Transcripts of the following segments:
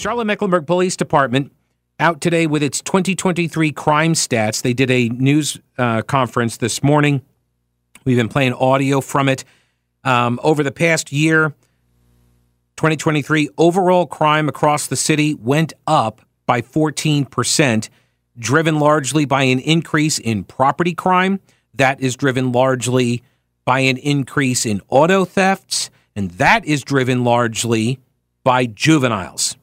Charlotte Mecklenburg Police Department out today with its 2023 crime stats. They did a news uh, conference this morning. We've been playing audio from it. Um, over the past year, 2023, overall crime across the city went up by 14%, driven largely by an increase in property crime. That is driven largely by an increase in auto thefts, and that is driven largely by juveniles.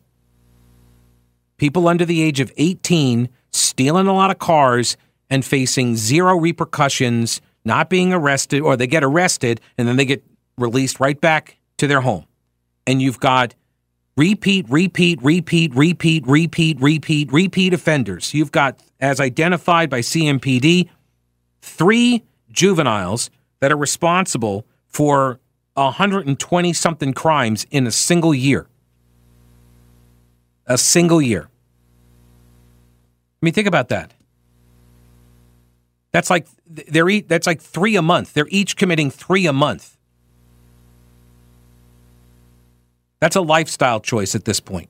People under the age of 18 stealing a lot of cars and facing zero repercussions, not being arrested, or they get arrested and then they get released right back to their home and you've got repeat, repeat, repeat, repeat, repeat, repeat, repeat offenders. You've got, as identified by CMPD, three juveniles that are responsible for 120 something crimes in a single year. A single year. I mean, think about that. That's like they're e- that's like three a month. They're each committing three a month. That's a lifestyle choice at this point.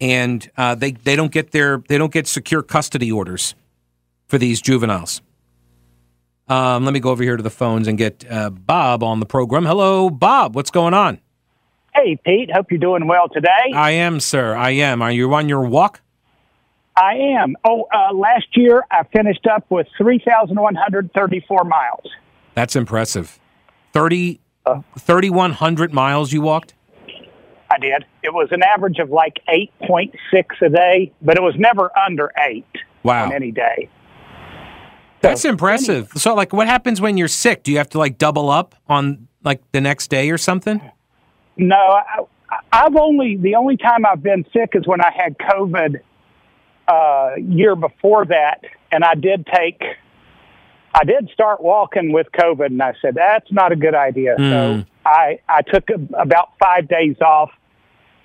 And uh, they they don't get their they don't get secure custody orders for these juveniles. Um, let me go over here to the phones and get uh, Bob on the program. Hello, Bob. What's going on? Hey, Pete. Hope you're doing well today. I am, sir. I am. Are you on your walk? I am. Oh, uh, last year I finished up with 3,134 miles. That's impressive. 30, uh, 3,100 miles you walked? I did. It was an average of like 8.6 a day, but it was never under 8 wow. on any day. So, That's impressive. Anyway. So like what happens when you're sick? Do you have to like double up on like the next day or something? No, I, I've only the only time I've been sick is when I had COVID uh year before that and I did take I did start walking with COVID and I said that's not a good idea. Mm. So hmm. I I took about 5 days off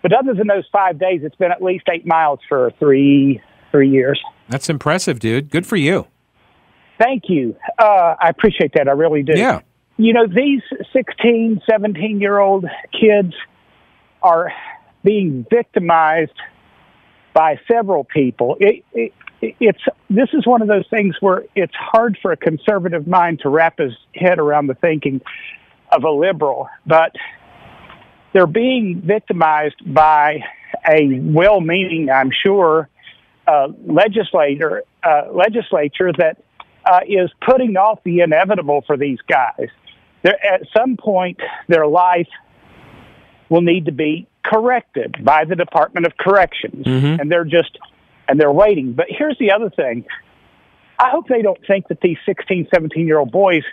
but other than those five days, it's been at least eight miles for three three years. That's impressive, dude. Good for you. Thank you. Uh, I appreciate that. I really do. Yeah. You know, these 16, 17 year old kids are being victimized by several people. It, it, it's this is one of those things where it's hard for a conservative mind to wrap his head around the thinking of a liberal, but they're being victimized by a well-meaning, I'm sure, uh, legislator uh, legislature that uh, is putting off the inevitable for these guys. They're, at some point, their life will need to be corrected by the Department of Corrections, mm-hmm. and they're just and they're waiting. But here's the other thing: I hope they don't think that these 16, 17 year old boys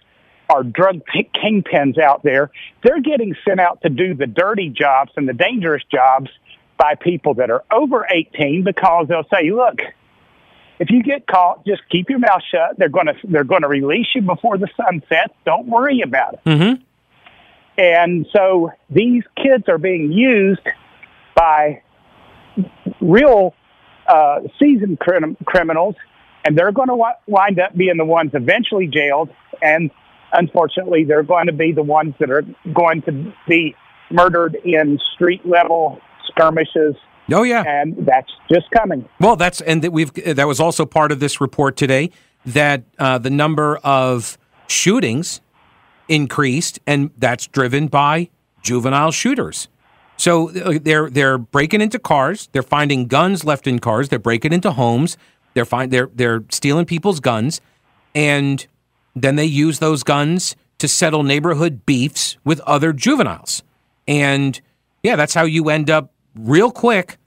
are drug kingpins out there. They're getting sent out to do the dirty jobs and the dangerous jobs by people that are over 18 because they'll say, look, if you get caught, just keep your mouth shut. They're going to they're going to release you before the sun sets. Don't worry about it. Mm-hmm. And so these kids are being used by real uh, seasoned crim- criminals, and they're going to w- wind up being the ones eventually jailed and unfortunately, they're going to be the ones that are going to be murdered in street level skirmishes. Oh yeah, and that's just coming. Well, that's and that we've that was also part of this report today that uh, the number of shootings increased, and that's driven by juvenile shooters. So uh, they're they're breaking into cars, they're finding guns left in cars, they're breaking into homes, they're find they're they're stealing people's guns, and then they use those guns to settle neighborhood beefs with other juveniles. And yeah, that's how you end up real quick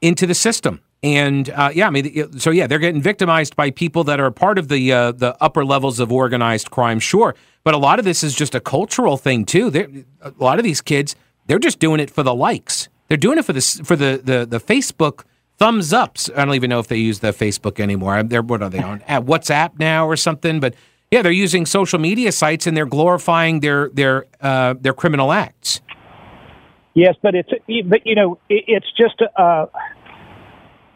into the system. And uh, yeah, I mean, so yeah, they're getting victimized by people that are part of the uh, the upper levels of organized crime, sure. But a lot of this is just a cultural thing too. They're, a lot of these kids, they're just doing it for the likes. They're doing it for this for the the the Facebook thumbs ups. I don't even know if they use the Facebook anymore. They're what are they on at WhatsApp now or something? But yeah, they're using social media sites and they're glorifying their their uh, their criminal acts. Yes, but it's but you know it, it's just uh,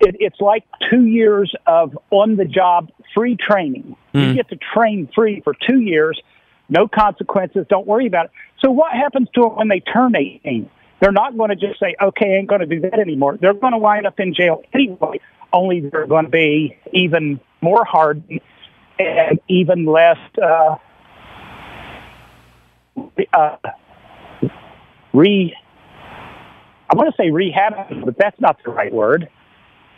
it, it's like two years of on the job free training. Mm. You hmm. get to train free for two years, no consequences. Don't worry about it. So what happens to them when they turn eighteen? They're not going to just say, "Okay, I ain't going to do that anymore." They're going to wind up in jail anyway. Only they're going to be even more hard and even less uh, uh, re. I want to say rehab, but that's not the right word.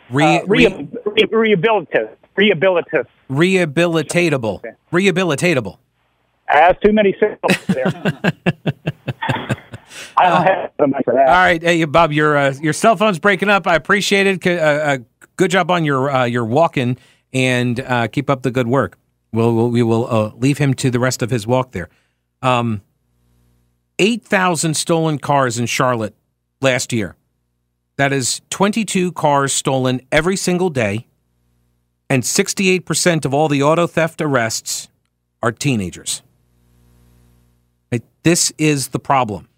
Re, uh, re, re, rehabilitative. Rehabilitative. Rehabilitatable. Okay. Rehabilitatable. Has too many syllables there. I don't have them for that. All right, hey Bob, your uh, your cell phone's breaking up. I appreciate it. Uh, uh, good job on your uh, your walking, and uh, keep up the good work. We'll, we'll we will uh, leave him to the rest of his walk there. Um, Eight thousand stolen cars in Charlotte last year. That is 22 cars stolen every single day, and 68% of all the auto theft arrests are teenagers. Right? This is the problem.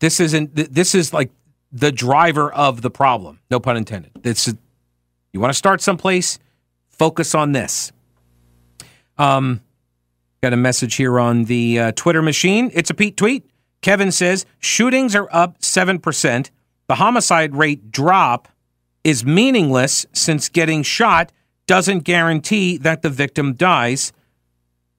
This isn't. This is like the driver of the problem. No pun intended. This is, you want to start someplace, focus on this. Um, got a message here on the uh, Twitter machine. It's a Pete tweet. Kevin says shootings are up 7%. The homicide rate drop is meaningless since getting shot doesn't guarantee that the victim dies.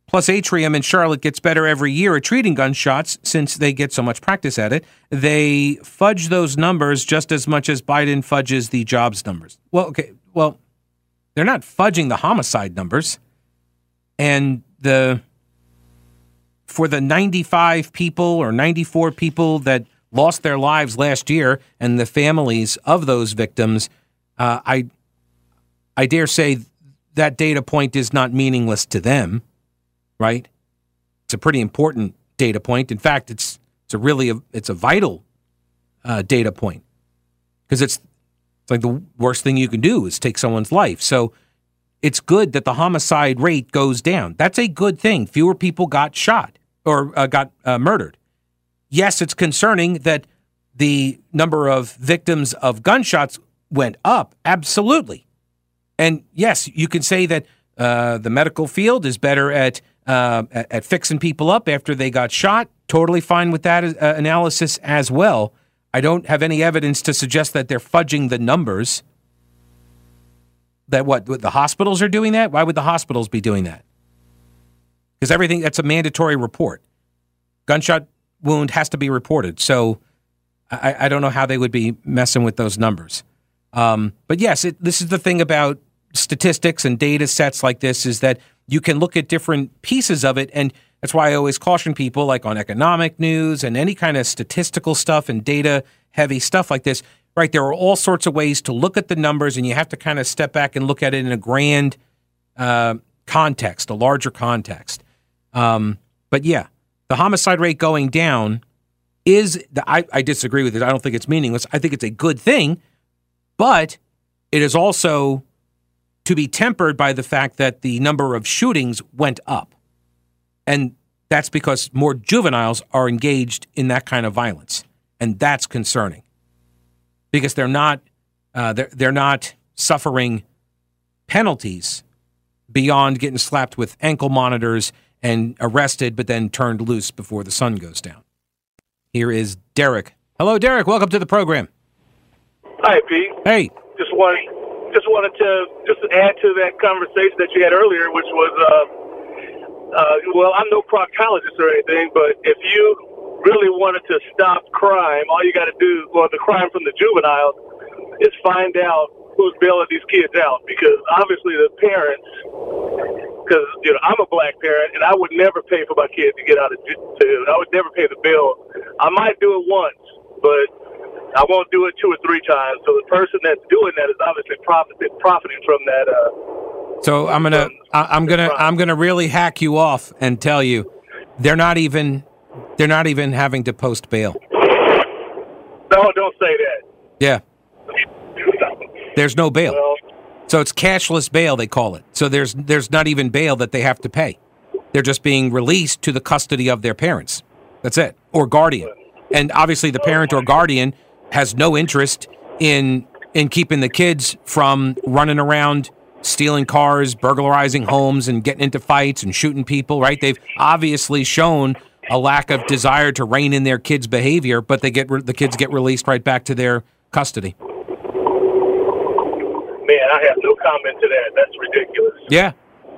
Plus, Atrium in Charlotte gets better every year at treating gunshots since they get so much practice at it. They fudge those numbers just as much as Biden fudges the jobs numbers. Well, okay, well, they're not fudging the homicide numbers. And the for the 95 people or 94 people that lost their lives last year and the families of those victims, uh, I, I dare say that data point is not meaningless to them, right? It's a pretty important data point. In fact, it's it's a really a, it's a vital uh, data point because it's it's like the worst thing you can do is take someone's life. So it's good that the homicide rate goes down. That's a good thing. Fewer people got shot or uh, got uh, murdered. Yes, it's concerning that the number of victims of gunshots went up. Absolutely. And yes, you can say that uh, the medical field is better at, uh, at, at fixing people up after they got shot. Totally fine with that uh, analysis as well. I don't have any evidence to suggest that they're fudging the numbers. That what the hospitals are doing that? Why would the hospitals be doing that? because everything that's a mandatory report. Gunshot wound has to be reported. So I, I don't know how they would be messing with those numbers. Um, but yes, it, this is the thing about statistics and data sets like this is that you can look at different pieces of it. And that's why I always caution people, like on economic news and any kind of statistical stuff and data heavy stuff like this, right? There are all sorts of ways to look at the numbers, and you have to kind of step back and look at it in a grand uh, context, a larger context. Um, but yeah, the homicide rate going down is the, I, I disagree with it. I don't think it's meaningless. I think it's a good thing, but it is also to be tempered by the fact that the number of shootings went up. And that's because more juveniles are engaged in that kind of violence. And that's concerning because they're not, uh, they're, they're not suffering penalties beyond getting slapped with ankle monitors and arrested, but then turned loose before the sun goes down. Here is Derek. Hello, Derek. Welcome to the program. Hi, Pete. Hey. Just wanted, just wanted to just add to that conversation that you had earlier, which was, uh, uh, well, I'm no proctologist or anything, but if you really wanted to stop crime, all you got to do, well, the crime from the juveniles, is find out who's bailing these kids out because obviously the parents because you know I'm a black parent and I would never pay for my kid to get out of jail. I would never pay the bill. I might do it once, but I won't do it two or three times. So the person that's doing that is obviously profiting profiting from that. Uh, so I'm gonna I'm gonna I'm gonna really hack you off and tell you they're not even they're not even having to post bail. No, don't say that. Yeah. There's no bail. Well, So it's cashless bail they call it. So there's there's not even bail that they have to pay. They're just being released to the custody of their parents. That's it. Or guardian. And obviously the parent or guardian has no interest in in keeping the kids from running around stealing cars, burglarizing homes and getting into fights and shooting people, right? They've obviously shown a lack of desire to rein in their kids' behavior, but they get re- the kids get released right back to their custody. man, I have no comment to that. That's ridiculous. Yeah,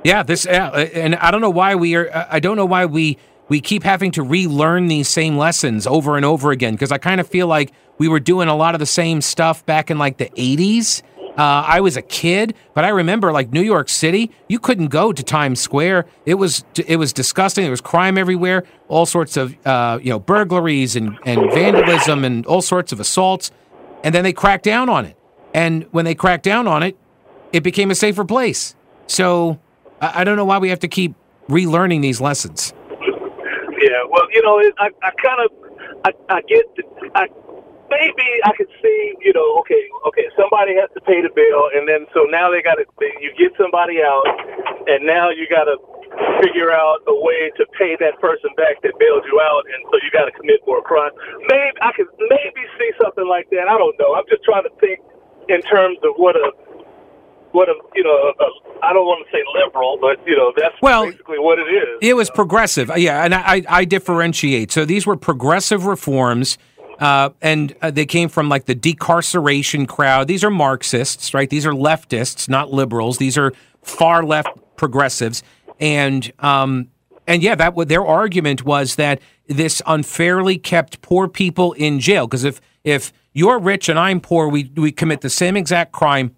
yeah. This uh, and I don't know why we are. I don't know why we we keep having to relearn these same lessons over and over again because I kind of feel like we were doing a lot of the same stuff back in like the '80s. Uh, I was a kid, but I remember like New York City. You couldn't go to Times Square. It was it was disgusting. There was crime everywhere. All sorts of uh, you know burglaries and and vandalism and all sorts of assaults. And then they cracked down on it. And when they cracked down on it, it became a safer place. So I, I don't know why we have to keep relearning these lessons. Yeah, well, you know, I, I kind of, I, I get, I maybe I could see, you know, okay, okay, somebody has to pay the bill, and then so now they got to, you get somebody out, and now you got to figure out a way to pay that person back that bailed you out, and so you got to commit more crime. Maybe I could maybe see something like that. I don't know. I'm just trying to think in terms of what a what a you know a, I don't want to say liberal, but you know that's Well, basically what it is. It was progressive, yeah, and I, I differentiate. So these were progressive reforms, uh, and uh, they came from like the decarceration crowd. These are Marxists, right? These are leftists, not liberals. These are far left progressives, and um, and yeah, that their argument was that this unfairly kept poor people in jail because if if you're rich and I'm poor, we we commit the same exact crime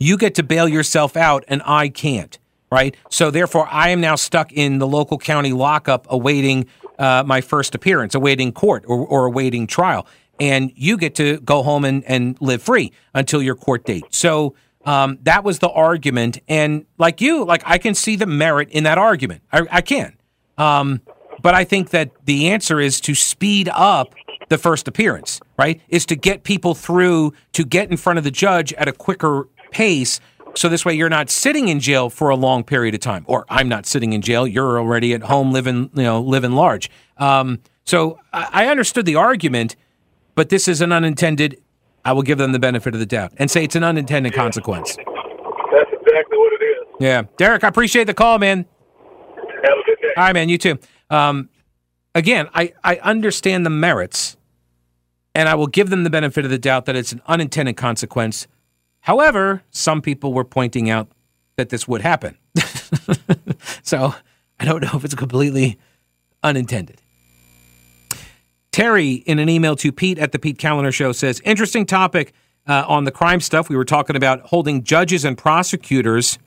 you get to bail yourself out and I can't, right? So therefore, I am now stuck in the local county lockup awaiting uh, my first appearance, awaiting court or, or awaiting trial. And you get to go home and, and live free until your court date. So um, that was the argument. And like you, like I can see the merit in that argument. I, I can. Um, but I think that the answer is to speed up the first appearance, right? Is to get people through to get in front of the judge at a quicker pace. So this way you're not sitting in jail for a long period of time, or I'm not sitting in jail. You're already at home living, you know, living large. Um, so I I understood the argument, but this is an unintended. I will give them the benefit of the doubt and say it's an unintended consequence. That's exactly what it is. Yeah, Derek, I appreciate the call, man. Have a good day. All right, man. You too. Um, again, I, I understand the merits, and I will give them the benefit of the doubt that it's an unintended consequence. However, some people were pointing out that this would happen. so I don't know if it's completely unintended. Terry, in an email to Pete at the Pete Kaliner Show, says interesting topic uh, on the crime stuff. We were talking about holding judges and prosecutors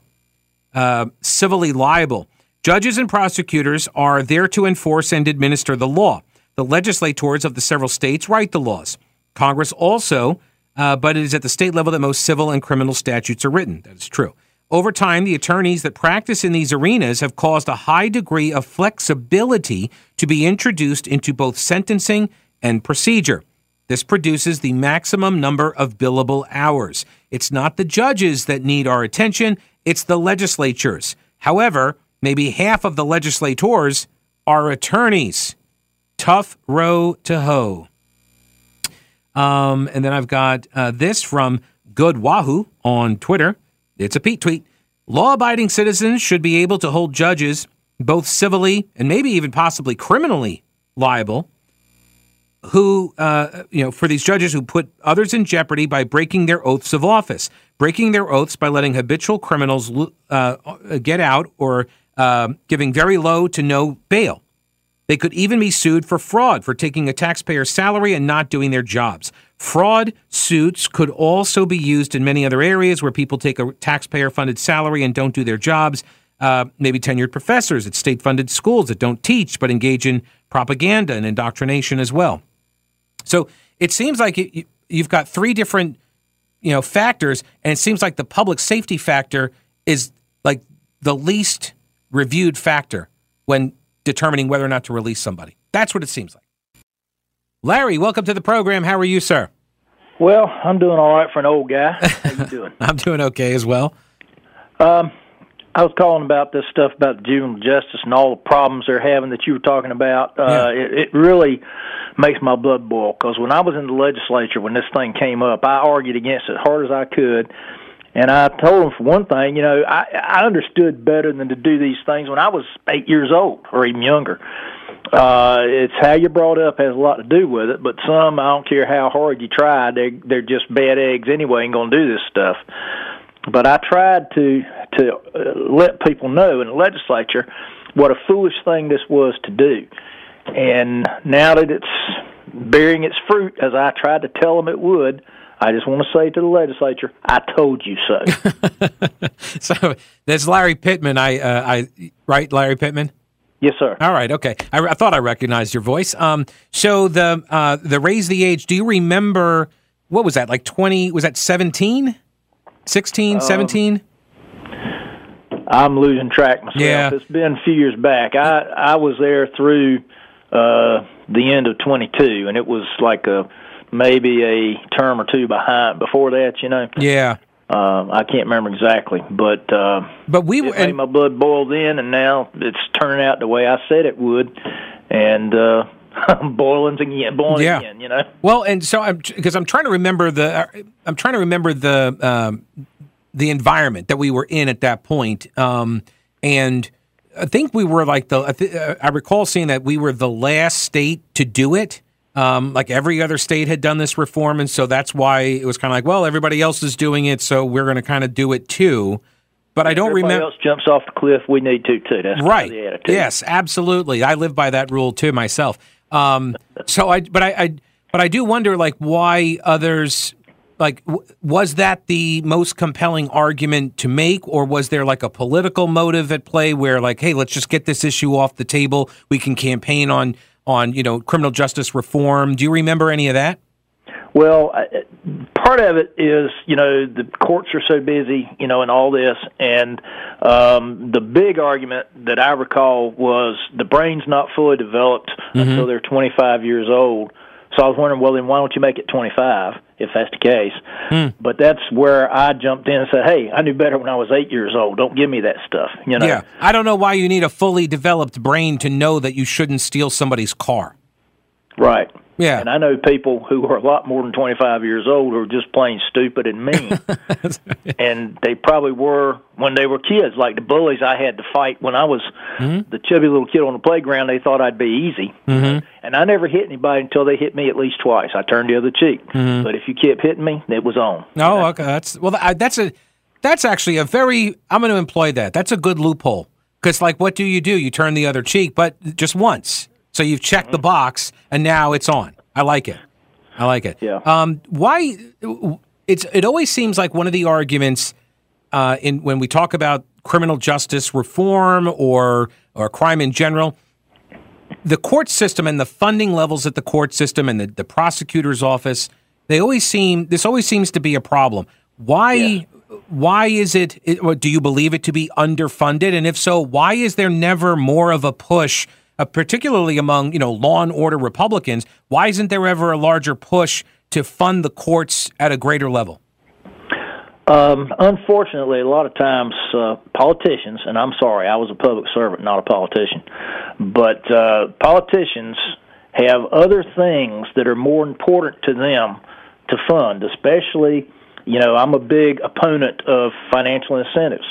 uh, civilly liable. Judges and prosecutors are there to enforce and administer the law. The legislators of the several states write the laws. Congress also, uh, but it is at the state level that most civil and criminal statutes are written. That is true. Over time, the attorneys that practice in these arenas have caused a high degree of flexibility to be introduced into both sentencing and procedure. This produces the maximum number of billable hours. It's not the judges that need our attention, it's the legislatures. However, maybe half of the legislators are attorneys. Tough row to hoe. Um, and then I've got uh, this from Good Wahoo on Twitter. It's a Pete tweet. Law abiding citizens should be able to hold judges both civilly and maybe even possibly criminally liable who, uh, you know, for these judges who put others in jeopardy by breaking their oaths of office, breaking their oaths by letting habitual criminals uh, get out or uh, giving very low to no bail. They could even be sued for fraud for taking a taxpayer's salary and not doing their jobs. Fraud suits could also be used in many other areas where people take a taxpayer funded salary and don't do their jobs. Uh, maybe tenured professors at state funded schools that don't teach but engage in propaganda and indoctrination as well. So it seems like it, you've got three different, you know, factors, and it seems like the public safety factor is like the least reviewed factor when determining whether or not to release somebody. That's what it seems like. Larry, welcome to the program. How are you, sir? Well, I'm doing all right for an old guy. How you doing? I'm doing okay as well. Um, I was calling about this stuff about the juvenile justice and all the problems they're having that you were talking about. Uh, Yeah. it, it really makes my blood boil because when I was in the legislature, when this thing came up, I argued against it as hard as I could. And I told them, for one thing, you know, I, I understood better than to do these things when I was eight years old or even younger. Uh, it's how you're brought up has a lot to do with it, but some, I don't care how hard you try, they're they're just bad eggs anyway and going to do this stuff. But I tried to to uh, let people know in the legislature what a foolish thing this was to do. And now that it's bearing its fruit, as I tried to tell them it would, I just want to say to the legislature, I told you so. So there's Larry Pittman. I, uh, I, right, Larry Pittman. yes, sir. All right, okay. I, I thought I recognized your voice. Um, so the uh, the raise the age. Do you remember what was that? Like twenty? Was that 17? 16, 17? I'm losing track myself. Yeah. It's been a few years back. I I was there through uh the end of 22 and it was like a maybe a term or two behind before that, you know. Yeah. Um I can't remember exactly, but uh But we it were. made my blood boil then and now it's turning out the way I said it would and uh I'm boiling again, boiling Yeah. again, you know. well, and so I'm because I'm trying to remember the. I'm trying to remember the um, the environment that we were in at that point. Um, and I think we were like the. I, th- uh, I recall seeing that we were the last state to do it. Um, like every other state had done this reform, and so that's why it was kind of like, well, everybody else is doing it, so we're going to kind of do it too. But I don't remember. Everybody remember. else jumps off the cliff, we need to too. That's right the attitude. yes absolutely i live by that rule too myself um so i but i, I but i do wonder like why others like w- was that the most compelling argument to make or was there like a political motive at play where like hey let's just get this issue off the table we can campaign on on you know criminal justice reform. Do you remember any of that? Well, uh, uh, part of it is you know the courts are so busy, you know, and all this, and um, the big argument that I recall was the brain's not fully developed mm-hmm. until they're 25 years old. So I was wondering, well, then why don't you make it 25 if that's the case? Hmm. But that's where I jumped in and said, hey, I knew better when I was eight years old. Don't give me that stuff, you know. yeah i don't know why you need a fully developed brain to know that you shouldn't steal somebody's car Right. Yeah. And I know people who are a lot more than 25 years old who are just plain stupid and mean. and they probably were when they were kids. Like the bullies I had to fight when I was the chubby little kid on the playground, they thought I'd be easy. Mm-hmm. And I never hit anybody until they hit me at least twice. I turned the other cheek. But if you kept hitting me, it was on. Oh, okay. That's well. That's a that's actually a very. I'm going to employ that. That's a good loophole because, like, what do you do? You turn the other cheek, but just once. So you've checked the box, and now it's on. I like it. I like it. Yeah. Um. Why? It's. It always seems like one of the arguments uh, in when we talk about criminal justice reform or or crime in general the court system and the funding levels at the court system and the, the prosecutor's office they always seem this always seems to be a problem why why is it, it do you believe it to be underfunded and if so why is there never more of a push uh, particularly among you know law and order republicans why isn't there ever a larger push to fund the courts at a greater level Um, unfortunately, a lot of times uh, politicians, and I'm sorry, I was a public servant, not a politician, but uh, politicians have other things that are more important to them to fund, especially, you know, I'm a big opponent of financial incentives.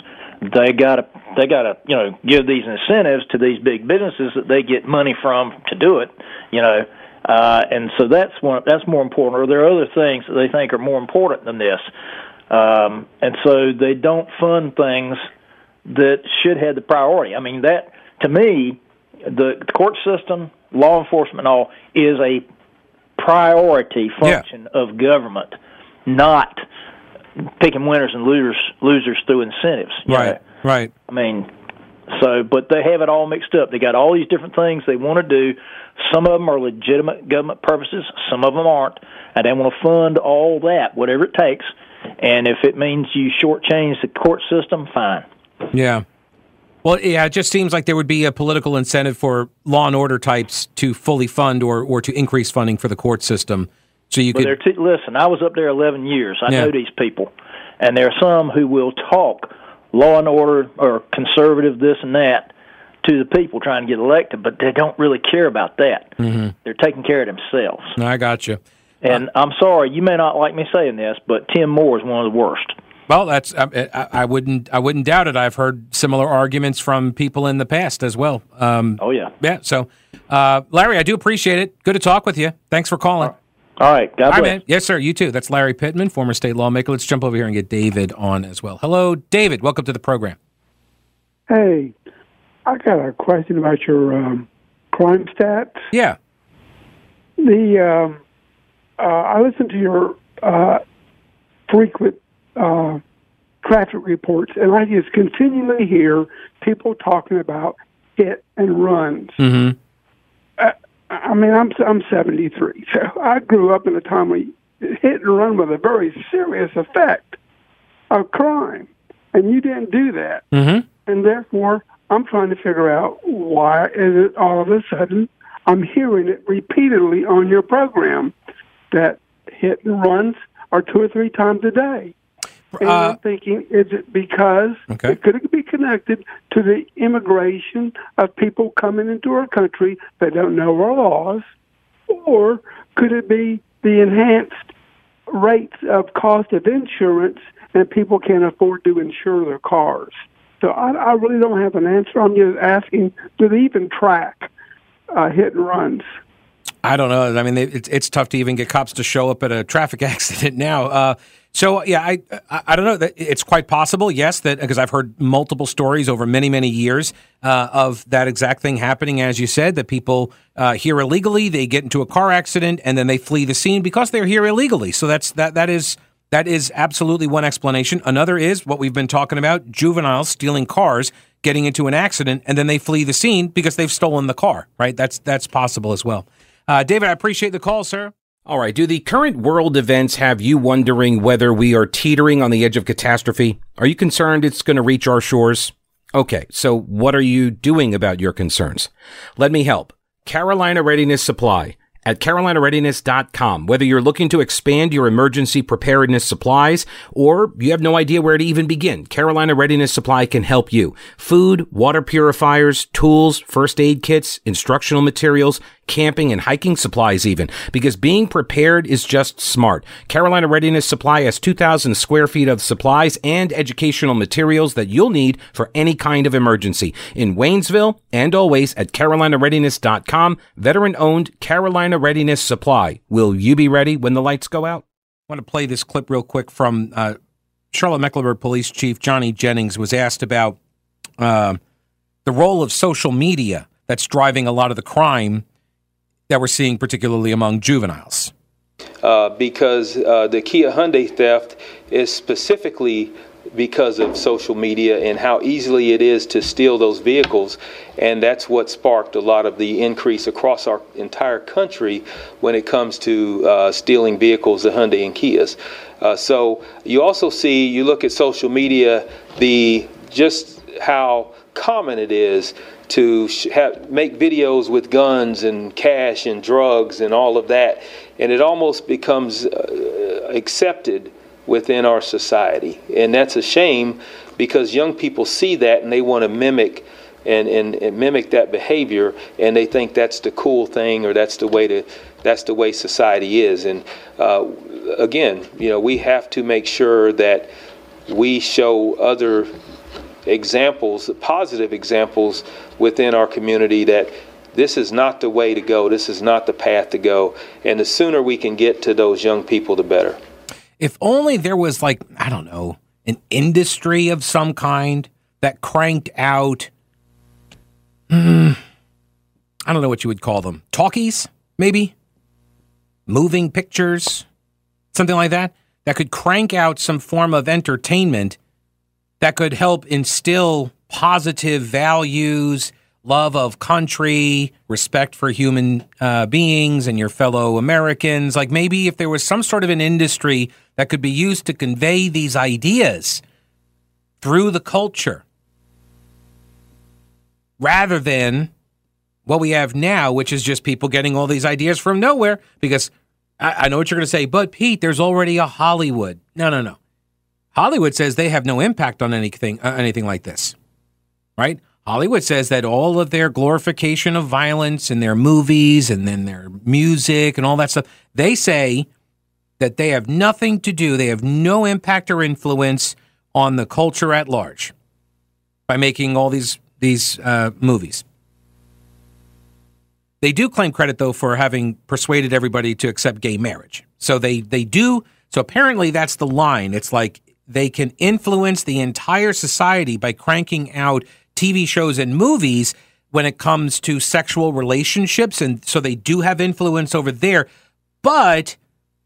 They got to they got to you know give these incentives to these big businesses that they get money from to do it, you know, uh, and so that's one that's more important. Or there are other things that they think are more important than this. Um, and so they don't fund things that should have the priority. I mean, that to me, the court system, law enforcement, and all is a priority function of government, not picking winners and losers losers through incentives. Right. know. right I mean, so but they have it all mixed up. They got all these different things they want to do. Some of them are legitimate government purposes. Some of them aren't, and they want to fund all that, whatever it takes. And if it means you shortchange the court system, fine. yeah Well, yeah, it just seems like there would be a political incentive for law and order types to fully fund or, or to increase funding for the court system. So you well, could t- listen. I was up there 11 years. I yeah. know these people, and there are some who will talk law and order or conservative this and that to the people trying to get elected, but they don't really care about that. Mm-hmm. They're taking care of themselves. I got you. And I'm sorry, you may not like me saying this, but Tim Moore is one of the worst. Well, that's I, I, wouldn't I wouldn't doubt it. I've heard similar arguments from people in the past as well. Um, oh yeah, yeah. So, uh, Larry, I do appreciate it. Good to talk with you. Thanks for calling. All right, God bless. Yes, sir. You too. That's Larry Pittman, former state lawmaker. Let's jump over here and get David on as well. Hello, David. Welcome to the program. Hey, I got a question about your um, crime stats. Yeah. The um, uh, I listen to your uh, frequent uh, traffic reports, and I just continually hear people talking about hit and runs. Mm-hmm. I mean, I'm I'm 73, so I grew up in a time when hit and run was a very serious effect of crime, and you didn't do that, mm-hmm. and therefore I'm trying to figure out why is it all of a sudden I'm hearing it repeatedly on your program that hit and runs are two or three times a day. And uh, I'm thinking, is it because okay. it could it be connected to the immigration of people coming into our country that don't know our laws, or could it be the enhanced rates of cost of insurance and people can't afford to insure their cars? So I, I really don't have an answer. I'm just asking, do they even track uh, hit and runs? I don't know. I mean, it's it's tough to even get cops to show up at a traffic accident now. Uh, so yeah, I, I, I don't know. It's quite possible, yes, that because I've heard multiple stories over many many years uh, of that exact thing happening. As you said, that people uh, here illegally, they get into a car accident and then they flee the scene because they're here illegally. So that's that that is that is absolutely one explanation. Another is what we've been talking about: juveniles stealing cars, getting into an accident, and then they flee the scene because they've stolen the car. Right? That's that's possible as well. Uh, David, I appreciate the call, sir. All right. Do the current world events have you wondering whether we are teetering on the edge of catastrophe? Are you concerned it's going to reach our shores? Okay. So what are you doing about your concerns? Let me help. Carolina Readiness Supply at carolinareadiness.com. Whether you're looking to expand your emergency preparedness supplies or you have no idea where to even begin, Carolina Readiness Supply can help you. Food, water purifiers, tools, first aid kits, instructional materials, camping and hiking supplies even, because being prepared is just smart. Carolina Readiness Supply has 2,000 square feet of supplies and educational materials that you'll need for any kind of emergency. In Waynesville and always at carolinareadiness.com, veteran owned Carolina Readiness Supply. Will you be ready when the lights go out? I want to play this clip real quick from uh, Charlotte Mecklenburg Police Chief Johnny Jennings was asked about uh, the role of social media that's driving a lot of the crime that we're seeing, particularly among juveniles? Uh, because uh, the Kia Hyundai theft is specifically because of social media and how easily it is to steal those vehicles. And that's what sparked a lot of the increase across our entire country when it comes to uh, stealing vehicles, the Hyundai and Kias. Uh, so you also see, you look at social media, the just how common it is to have, make videos with guns and cash and drugs and all of that, and it almost becomes uh, accepted within our society, and that's a shame because young people see that and they want to mimic. And, and, and mimic that behavior, and they think that's the cool thing, or that's the way to, that's the way society is. And uh, again, you know, we have to make sure that we show other examples, positive examples within our community that this is not the way to go. This is not the path to go. And the sooner we can get to those young people, the better. If only there was, like, I don't know, an industry of some kind that cranked out, mm, I don't know what you would call them, talkies, maybe? Moving pictures, something like that, that could crank out some form of entertainment that could help instill positive values, love of country, respect for human uh, beings and your fellow Americans. Like maybe if there was some sort of an industry that could be used to convey these ideas through the culture. rather than what we have now, which is just people getting all these ideas from nowhere. Because I, I know what you're going to say, but Pete, there's already a Hollywood. No, no, no. Hollywood says they have no impact on anything, uh, anything like this, right? Hollywood says that all of their glorification of violence in their movies and then their music and all that stuff, they say that they have nothing to do, they have no impact or influence on the culture at large by making all these these uh, movies. They do claim credit though for having persuaded everybody to accept gay marriage. So they they do. So apparently that's the line. It's like they can influence the entire society by cranking out TV shows and movies when it comes to sexual relationships, and so they do have influence over there. But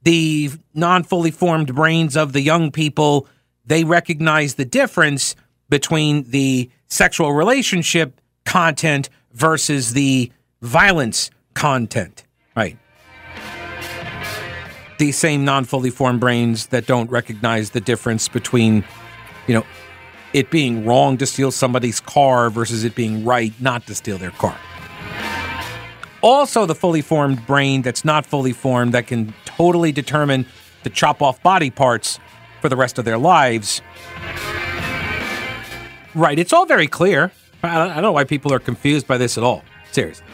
the non fully formed brains of the young people they recognize the difference between the sexual relationship content versus the violence content. Right. These same non fully formed brains that don't recognize the difference between, you know, it being wrong to steal somebody's car versus it being right not to steal their car. Also, the fully formed brain that's not fully formed that can totally determine to chop off body parts for the rest of their lives. Right. It's all very clear. I don't know why people are confused by this at all. Seriously.